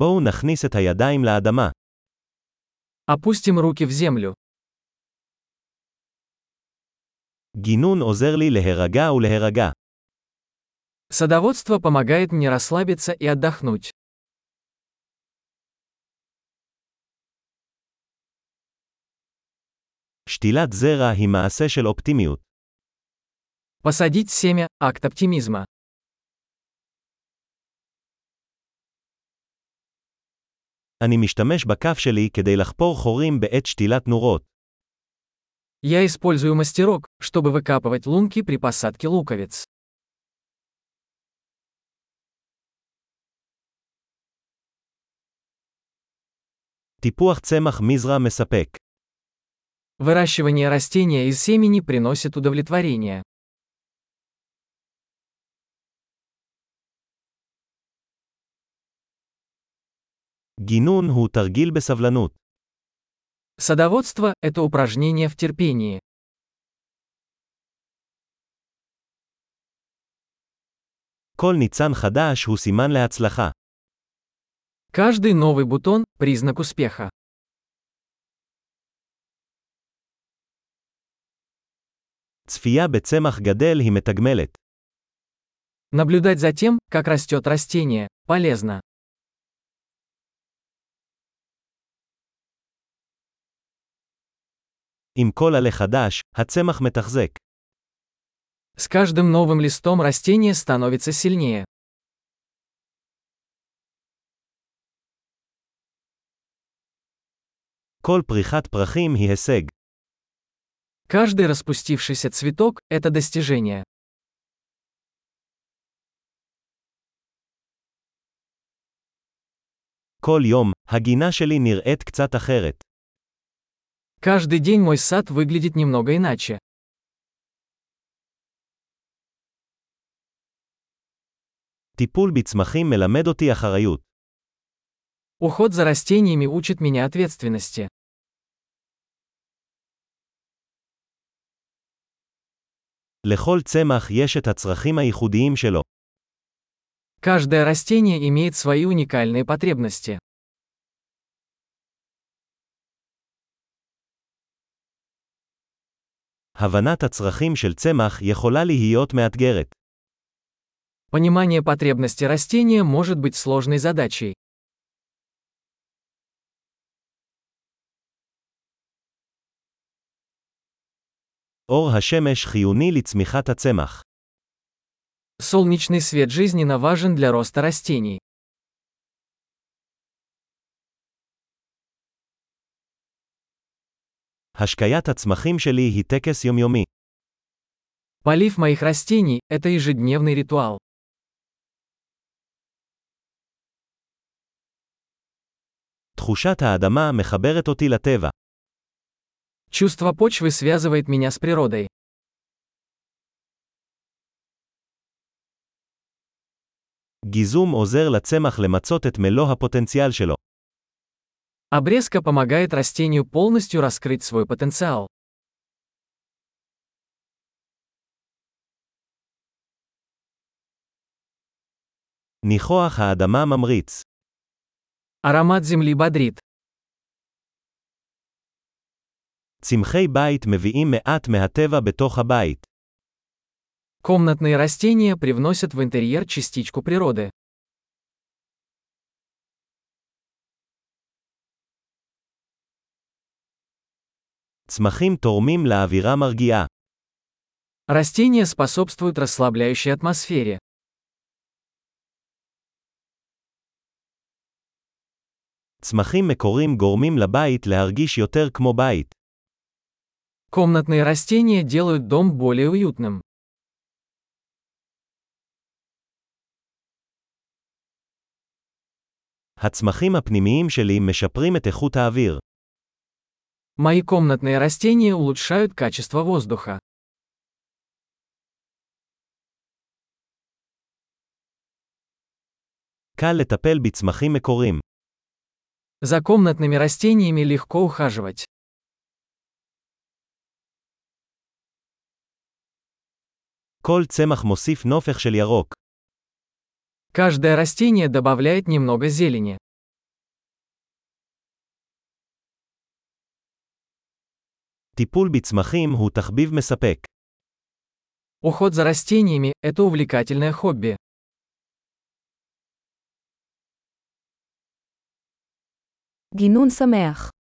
בואו נכניס את הידיים לאדמה. Опустим руки в землю. גינון עוזר לי להירגע ולהירגע. Садоводство помогает мне расслабиться и отдохнуть. שתילת זרע היא מעשה של אופטימיות. Посадить семя – акт оптимизма. אני משתמש בכף שלי כדי לחפור חורים בעת שתילת נורות. Я использую мастерок, чтобы выкапывать лунки при посадке луковиц. טיפוח צמח מזרע מספק. Выращивание растения из семени приносит удовлетворение. גינון הוא תרגיל בסבלנות. Садоводство – это упражнение в терпении. כל ניצן חדש הוא סימן להצלחה. Каждый новый бутон – признак успеха. צפייה בצמח גדל היא מתגמלת. Наблюдать за тем, как растет растение, полезно. עם כל עלה חדש, הצמח מתחזק. С каждым новым листом растение становится сильнее. כל פריחת פרחים היא הישג. Каждый распустившийся цветок – это достижение. כל יום, הגינה שלי נראית קצת אחרת. Каждый день мой сад выглядит немного иначе. טיפול בצמחים מלמד אותי אחריות. Уход за растениями учит меня ответственности. לכל צמח יש את הצרכים הייחודיים שלו. Каждое растение имеет свои уникальные потребности. הבנת הצרכים של צמח יכולה להיות מאתגרת. Понимание потребности растения может быть сложной задачей. אור השמש חיוני לצמיחת הצמח. Солнечный свет жизненно важен для роста растений. השקיית הצמחים שלי היא טקס יומיומי. Полив моих растений – это ежедневный ритуал. תחושת האדמה מחברת אותי לטבע. Чувство почвы связывает меня с природой. גיזום עוזר לצמח למצות את מלוא הפוטנציאל שלו. Обрезка помогает растению полностью раскрыть свой потенциал. ניחוח האדמה ממריץ. Аромат земли бодрит. צמחי בית מביאים מעט מהטבע בתוך הבית. Комнатные растения привносят в интерьер частичку природы. צמחים תורמים לאווירה מרגיעה. Растения способствуют расслабляющей атмосфере. צמחים מקורים גורמים לבית להרגיש יותר כמו בית. Комнатные растения делают дом более уютным. הצמחים הפנימיים שלי משפרים את איכות האוויר. Мои комнатные растения улучшают качество воздуха. קל לטפל בצמחים מקורים. За комнатными растениями легко ухаживать. כל צמח מוסיף נופך של ירוק. Каждое растение добавляет немного зелени. הטיפול בצמחים הוא תחביב מספק. Уход за растениями – это увлекательное хобби. גינון שמח.